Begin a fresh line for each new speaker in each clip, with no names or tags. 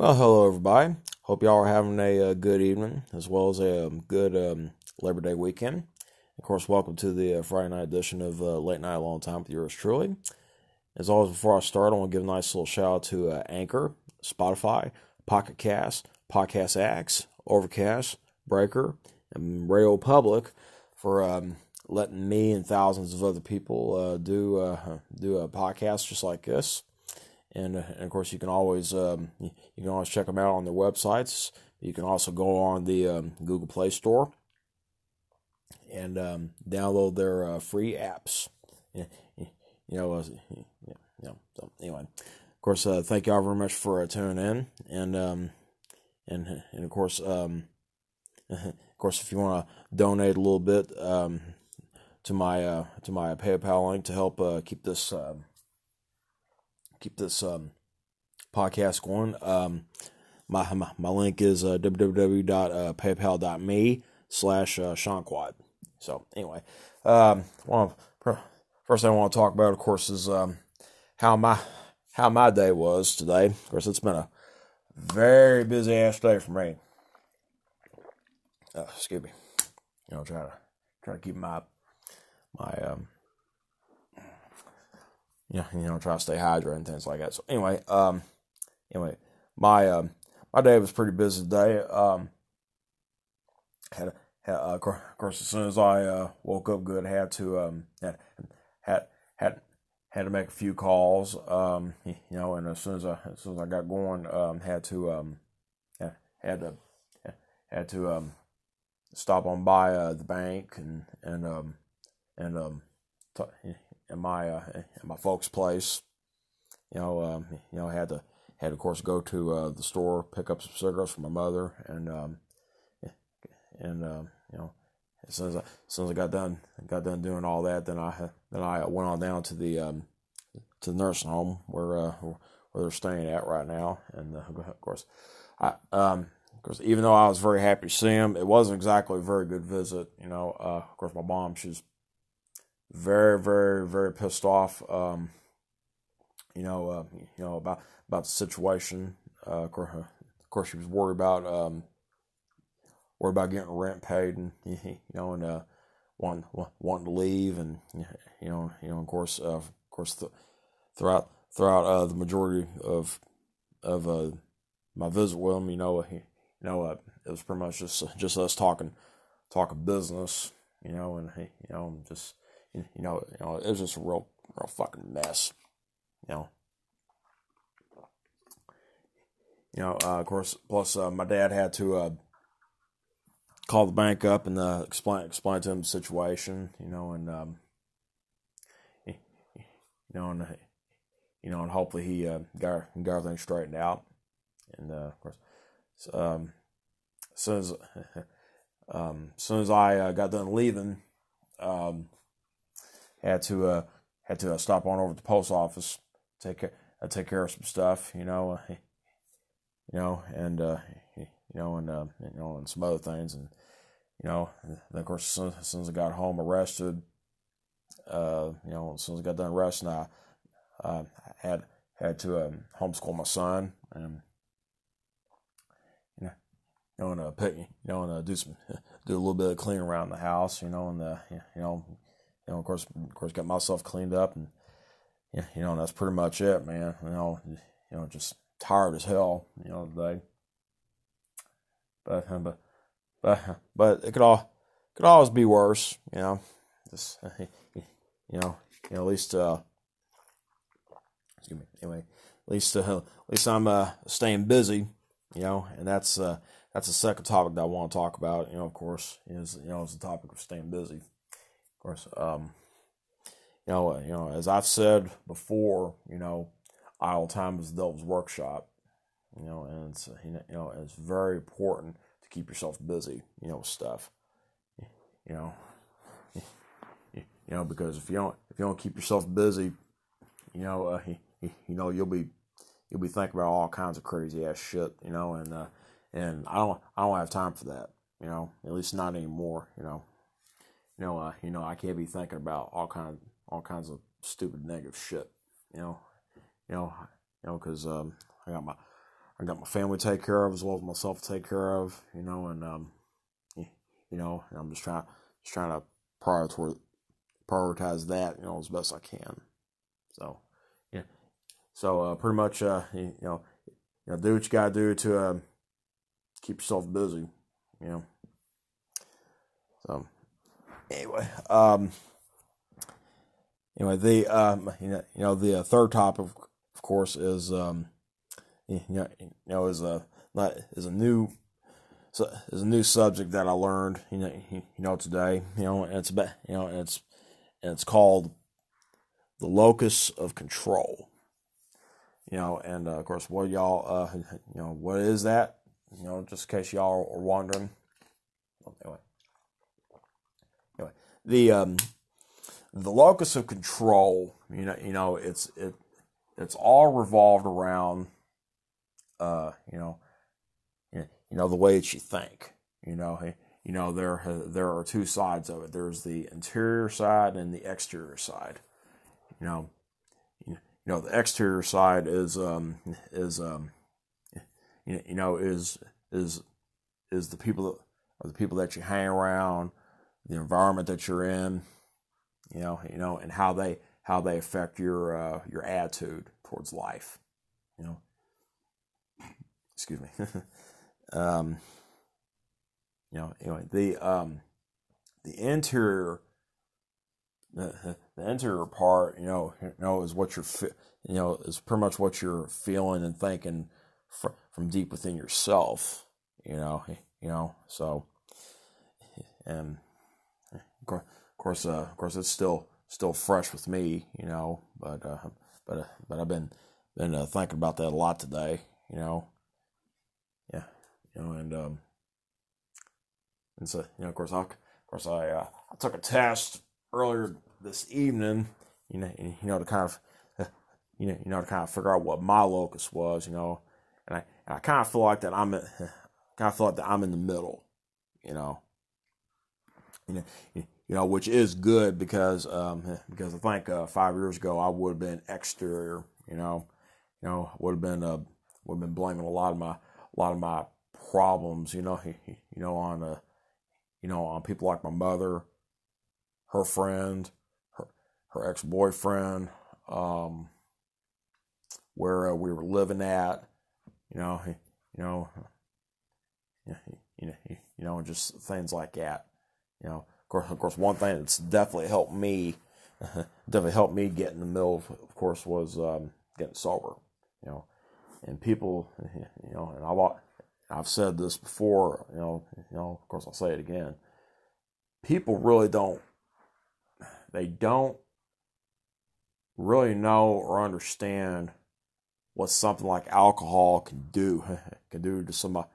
Well, hello everybody. Hope y'all are having a, uh good evening as well as a um, good um, Labor Day weekend. Of course, welcome to the uh, Friday night edition of uh, Late Night Long Time with yours truly. As always, before I start, I want to give a nice little shout out to uh, Anchor, Spotify, Pocket Cast, Podcast X, Overcast, Breaker, and Radio Public for um, letting me and thousands of other people uh, do uh, do a podcast just like this. And, uh, and, of course, you can always um, you can always check them out on their websites. You can also go on the um, Google Play Store and um, download their uh, free apps. You know, uh, yeah, yeah. So anyway, of course, uh, thank y'all very much for uh, tuning in, and um, and and of course, um, of course, if you want to donate a little bit um, to my uh, to my PayPal link to help keep this uh, keep this um, podcast going, um, my, my my link is uh, www.paypal.me slash uh, Sean Quad. So anyway, um, well, first thing I want to talk about, of course, is um, how my how my day was today. Of course, it's been a very busy ass day for me. Uh, excuse me. You know, trying to try to keep my my um yeah, you know, try to stay hydrated and things like that. So anyway, um anyway, my um my day was pretty busy today. Um had had uh, of course as soon as I uh, woke up good had to um had had had had to make a few calls um you know and as soon as I as soon as I got going um had to um had to had to um stop on by uh, the bank and and um and um t- in my uh, in my folks' place. You know, um, you know, I had to had of course go to uh, the store pick up some cigarettes for my mother and um and um, you know as soon as I, as soon as I got done got done doing all that then I then I went on down to the um to the nursing home where uh, where they're staying at right now and uh, of course I um of course, even though I was very happy to see him, it wasn't exactly a very good visit. You know, uh, of course, my mom, she's very, very, very pissed off. Um, you know, uh, you know about about the situation. Uh, of, course, of course, she was worried about um, worried about getting rent paid, and you know, and uh, wanting wanting to leave, and you know, you know, of course, uh, of course, th- throughout throughout uh, the majority of of uh, my visit with him, you know, you know, uh, it was pretty much just just us talking talking business, you know, and you know, just you know, you know, it was just a real real fucking mess, you know. You know, uh, of course, plus uh, my dad had to uh, call the bank up and uh, explain explain to him the situation, you know, and um, you know, and you know, and hopefully he uh, got got everything straightened out, and uh, of course um, as soon as um, as soon as I got done leaving, um, had to uh, had to uh, stop on over to the post office, take care, uh, take care of some stuff, you know, uh, you know, and uh, you know, and uh, you know, and some other things, and you know, and of course, as soon, as soon, as I got home, arrested, uh, you know, as soon as I got done arresting, I uh, had had to um, homeschool my son, and you know, and uh, pick, you know, and uh, do some, do a little bit of cleaning around the house, you know, and uh, you know, you know, of course, of course, got myself cleaned up, and yeah, you know, that's pretty much it, man. You know, you know, just tired as hell, you know, today. But but but but it could all could always be worse, you know. Just you know, you know, at least uh, excuse me. Anyway, at least uh, at least I'm uh staying busy, you know, and that's uh that's the second topic that I want to talk about. You know, of course, is you know, is the topic of staying busy. Of course, um, you know, you know, as I've said before, you know, idle time is the devil's workshop. You know, and it's you know, it's very important to keep yourself busy. You know, stuff. You know, you know, because if you don't if you don't keep yourself busy, you know, uh, you know, you'll be you'll be thinking about all kinds of crazy ass shit. You know, and uh, and I don't I don't have time for that. You know, at least not anymore. You know, you know, uh, you know, I can't be thinking about all kind all kinds of stupid negative shit. You know, you know, you know, because um, I got my I got my family to take care of as well as myself to take care of, you know, and um, you know, and I'm just trying just trying to prioritize prioritize that, you know, as best I can. So, yeah. So uh, pretty much, uh, you, you know, you know, do what you gotta do to uh, keep yourself busy, you know. So, anyway, um, anyway, the um, you know, you know, the uh, third topic, of course, is um, you know, you know, is a not is a new so is a new subject that I learned, you know, you know today, you know, and it's about, you know, and it's and it's called the locus of control. You know, and uh, of course, what y'all, uh, you know, what is that? You know, just in case y'all are wondering. Anyway, the um, the locus of control. You know, you know, it's it, it's all revolved around, uh, you know, you know the way that you think. You know, you know there there are two sides of it. There's the interior side and the exterior side. You know, you know the exterior side is um is um you know is is is the people that, are the people that you hang around, the environment that you're in, you know, you know, and how they how they affect your uh, your attitude towards life, you know. Excuse me. um, you know, anyway, the um, the interior, the, the interior part, you know, you know, is what you're, you know, is pretty much what you're feeling and thinking from from deep within yourself. You know, you know, so, and of course, uh, of course, it's still still fresh with me, you know, but uh, but uh, but I've been been uh, thinking about that a lot today, you know, yeah, you know, and um, and so you know, of course, I, of course, I uh, I took a test earlier this evening, you know, you know, to kind of, you know, you know, to kind of figure out what my locus was, you know, and I and I kind of feel like that I'm, kind of feel like that I'm in the middle, you know, you know, you know, which is good because um because I think uh, five years ago I would have been exterior, you know, you know, would have been uh would have been blaming a lot of my a lot of my problems, you know, you know, on uh, you know, on people like my mother, her friend, her, her ex boyfriend, um, where uh, we were living at, you know, you know, you know, you know, just things like that. You know, of course, of course, one thing that's definitely helped me, definitely helped me get in the middle. Of, of course, was um, getting sober. You know, and people, you know, and I've I've said this before. You know, you know, of course, I'll say it again. People really don't. They don't really know or understand what something like alcohol can do can do to somebody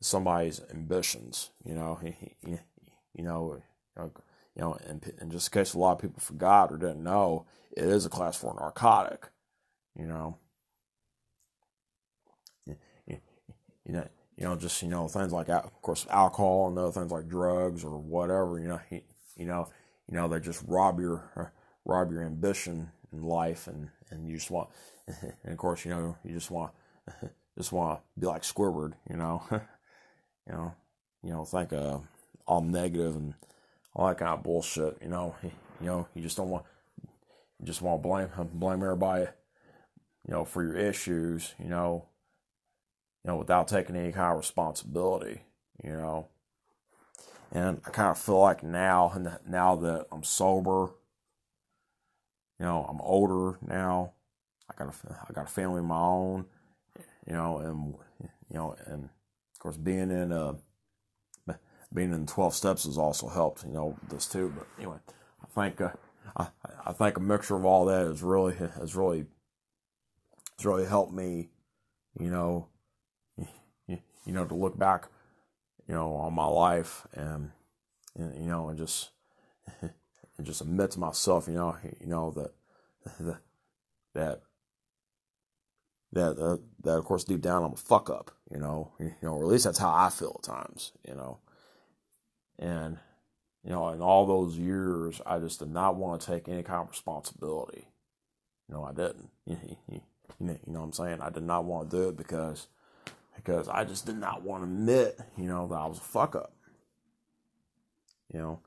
somebody's ambitions. You know, you know, you know, and, just in case a lot of people forgot or didn't know, it is a class four narcotic. You know, you, know, you know, just you know things like, of course, alcohol and other things like drugs or whatever. You know, you, know, you know, they just rob your rob your ambition in life, and and you just want, and of course, you know, you just want just want to be like Squidward, you know. you know, you know, think uh, all negative and all that kind of bullshit. You know, you know, you just don't want, you just want to blame blame everybody, you know, for your issues. You know, you know, without taking any kind of responsibility. You know, and I kind of feel like now, now that I'm sober, you know, I'm older now. I got a, I got a family of my own, you know, and you know, and of course, being in uh, being in twelve steps has also helped. You know this too. But anyway, I think uh, I, I think a mixture of all that has really has really has really helped me. You know, you, know to look back, you know, on my life and, and you know and just and just admit to myself, you know, you know that that that that uh, that of course deep down I'm a fuck up, you know, you know, or at least that's how I feel at times, you know, and you know, in all those years, I just did not want to take any kind of responsibility. Know, I didn't. You, know, what I'm saying? I did not want to do it because, because I just did not want to admit, you know, that I was a fuck up. You know,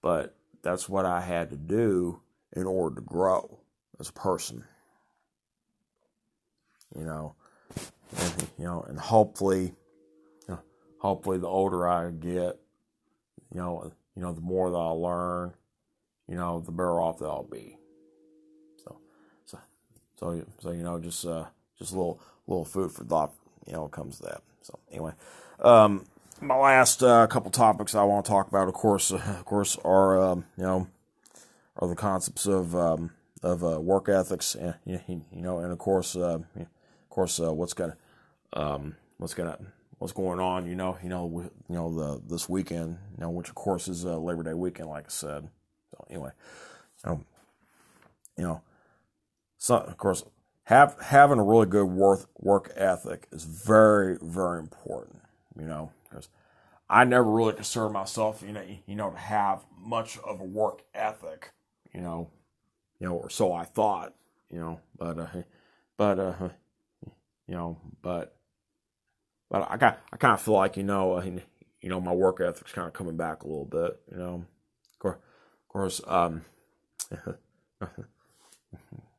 but that's what I had to do in order to grow as a person. You know, and you know, and hopefully, hopefully, the older I get, you know, you know, the more that I learn, you know, the better off that I'll be. So, so, so, so you know, just uh, just a little little food for thought, you know, comes to that. So anyway, um, my last uh, couple topics I want to talk about, of course, of course, are um, you know, are the concepts of um, of uh, work ethics, and you know, and of course, uh, of course, uh, what's gonna um, what's gonna what's going on, you know, you know, you know, the this weekend, you know, which of course is uh, Labor Day weekend, like I said. So anyway, um, you know, so of course, have having a really good work work ethic is very very important. You know, because I never really consider myself, you know, you know, to have much of a work ethic. You know, you know, or so I thought. You know, but uh, but uh, you know, but but I got I kind of feel like you know uh, you know my work ethic's kind of coming back a little bit. You know, of course, um, of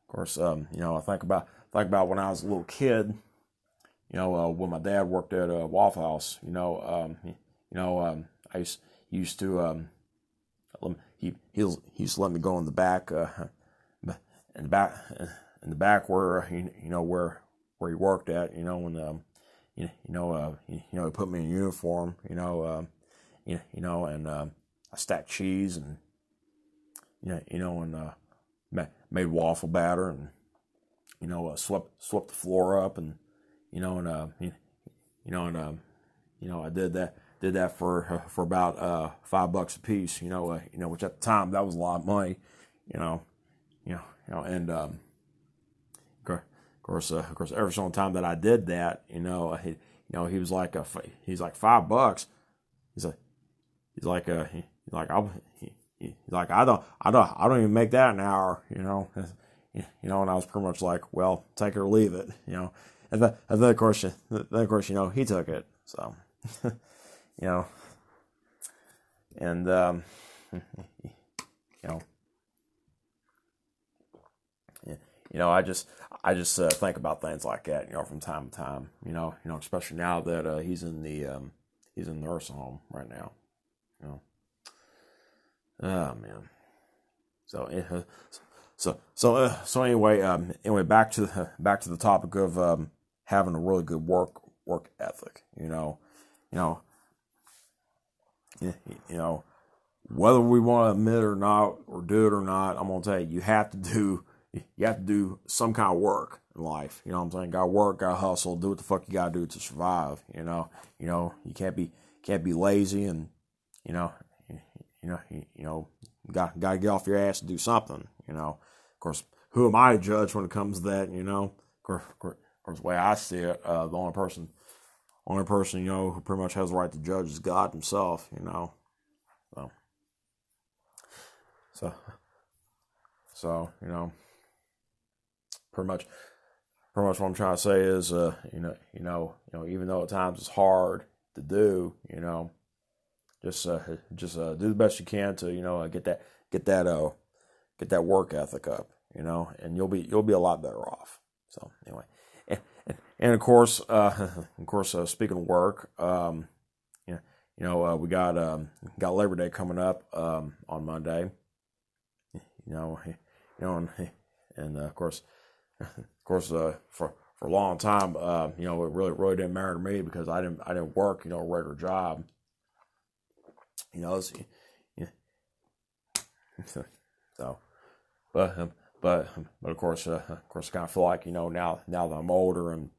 course, um, you know I think about think about when I was a little kid. You know, uh, when my dad worked at a Waffle House. You know, um, you know, um, I used, used to um, he he used to let me go in the back, uh, in the back in the back where you, you know where where he worked at. You know when um, you, you know, uh, you, know, he put me in uniform, you know, uh, you, you know, and uh, I stacked cheese and, you know, you know, and uh, made waffle batter and, you know, uh, swept swept the floor up and, you know, and uh, you, you know, and um, you know, I did that did that for for about uh, five bucks a piece, you know, uh, you know, which at the time that was a lot of money, you know, you know, you know, and um, of course, uh, of course, every single time that I did that, you know, he, you know, he was like a, he's like five bucks. He's like, he's like a, he's like I, he, he's like I don't, I don't, I don't even make that an hour, you know, you know, and I was pretty much like, well, take it or leave it, you know, and then, and then of course, then of course, you know, he took it, so, you know, and um, you know, you know, I just I just uh, think about things like that, you know, from time to time, you know, you know, especially now that uh, he's in the um, he's in the nursing home right now, you know. Oh man. So uh, so so uh, so anyway, um, anyway, back to the, back to the topic of um, having a really good work work ethic, you know, you know, you, you know, whether we want to admit it or not, or do it or not, I'm gonna tell you, you have to do you have to do some kind of work in life. You know what I'm saying? Got work, got hustle, do what the fuck you got to do to survive. You know, you know, you can't be can't be lazy, and you know, you, know, you, you know, got got to get off your ass and do something. You know, of course, who am I to judge when it comes to that? You know, of course, of course, the way I see it, uh, the only person, only person you know who pretty much has the right to judge is God Himself. You know, so, so, so you know pretty much pretty much what I'm trying to say is uh, you know you know you know even though at times it's hard to do you know just uh, just uh, do the best you can to you know uh, get that get that uh get that work ethic up you know and you'll be you'll be a lot better off. So anyway. And, and, of course uh of course uh, speaking of work um you know, you know uh, we got um got Labor Day coming up um on Monday. You know you know and, and uh, of course of course, uh, for for a long time, uh, you know, it really really didn't matter to me because I didn't I didn't work, you know, a regular job. You know, it's, yeah. so, but um, but but of course, uh, of course, I kind of feel like you know now now that I'm older and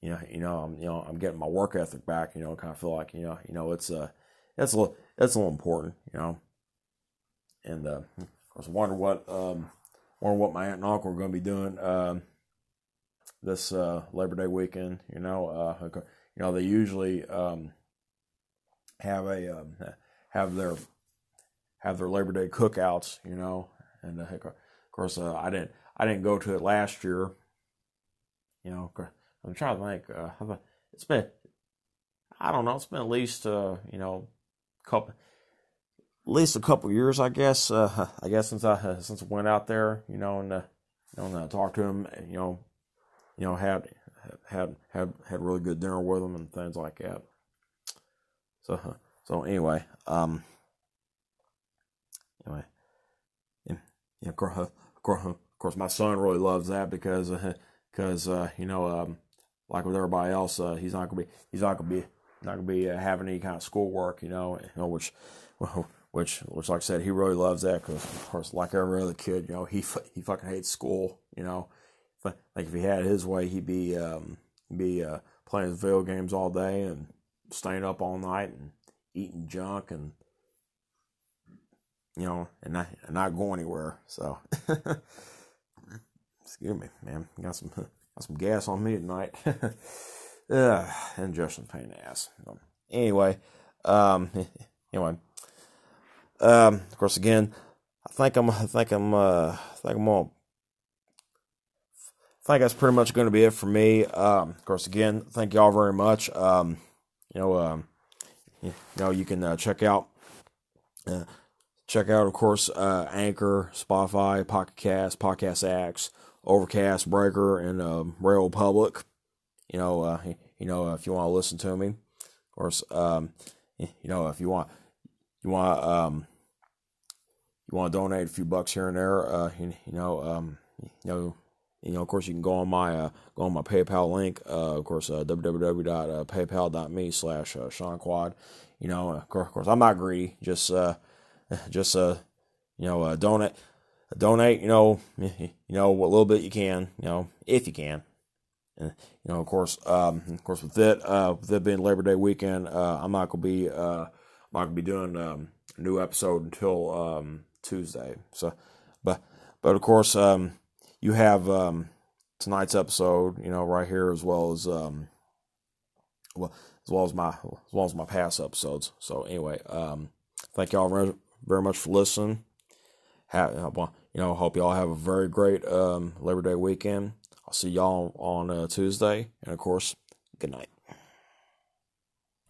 you know you know I'm you know I'm getting my work ethic back. You know, kind of feel like you know you know it's uh it's a little it's a little important. You know, and uh, of course, I wonder what um or what my aunt and uncle are going to be doing um, this uh, Labor Day weekend. You know, uh, you know they usually um, have a um, have their have their Labor Day cookouts. You know, and uh, of course uh, I didn't I didn't go to it last year. You know, I'm trying to think. Uh, it's been, I don't know, it's been at least, uh, you know, couple, least a couple years, I guess. Uh, I guess since I since I went out there, you know, and uh, you know, and I talked to him, you know, you know, had had had had really good dinner with him and things like that. So so anyway, um, anyway, yeah, yeah, of course, of course, of course, my son really loves that because because uh, uh, you know, um, like with everybody else, uh, he's not gonna be he's not gonna be not gonna be uh, having any kind of schoolwork, you know, you know, which well, which which like I said, he really loves that because of course, like every other kid, you know, he he fucking hates school, you know. Like if he had his way, he'd be um, be uh, playing video games all day and staying up all night and eating junk and you know and not and not go anywhere. So excuse me, man. Got some got some gas on me tonight. uh, and Justin pain in the ass. Anyway, um, anyway, um, of course, again, I think I'm, I think I'm, uh, I think I'm gonna I think that's pretty much going to be it for me. Um, of course, again, thank y'all very much. Um, you know, um, you know, you can uh, check out, uh, check out, of course, uh, Anchor, Spotify, Pocket Cast, Podcast X, Overcast, Breaker, and um, Radio Public. You know, uh, you know, if you want to listen to me, of course, um, you know, if you want, you want, um, you want to donate a few bucks here and there, uh, you, you know, um, you know you know, of course, you can go on my uh, go on my PayPal link. Uh, of course, uh, www.paypal.me slash uh, Sean Quad. You know, of course, of course, I'm not greedy. Just uh, just uh, you know, uh, donate, donate. You know, you know what little bit you can. You know, if you can. And, you know, of course, um, of course, with it, uh, with it being Labor Day weekend, uh, I'm not gonna be, uh, I'm not gonna be doing um, a new episode until um, Tuesday. So, but, but of course, um, you have um, tonight's episode, you know, right here as well as um, well as well as my as well as my past episodes. So anyway, um, thank y'all very, very much for listening. Have, you know, hope y'all have a very great um, Labor Day weekend. I'll see y'all on uh, Tuesday, and of course, good night.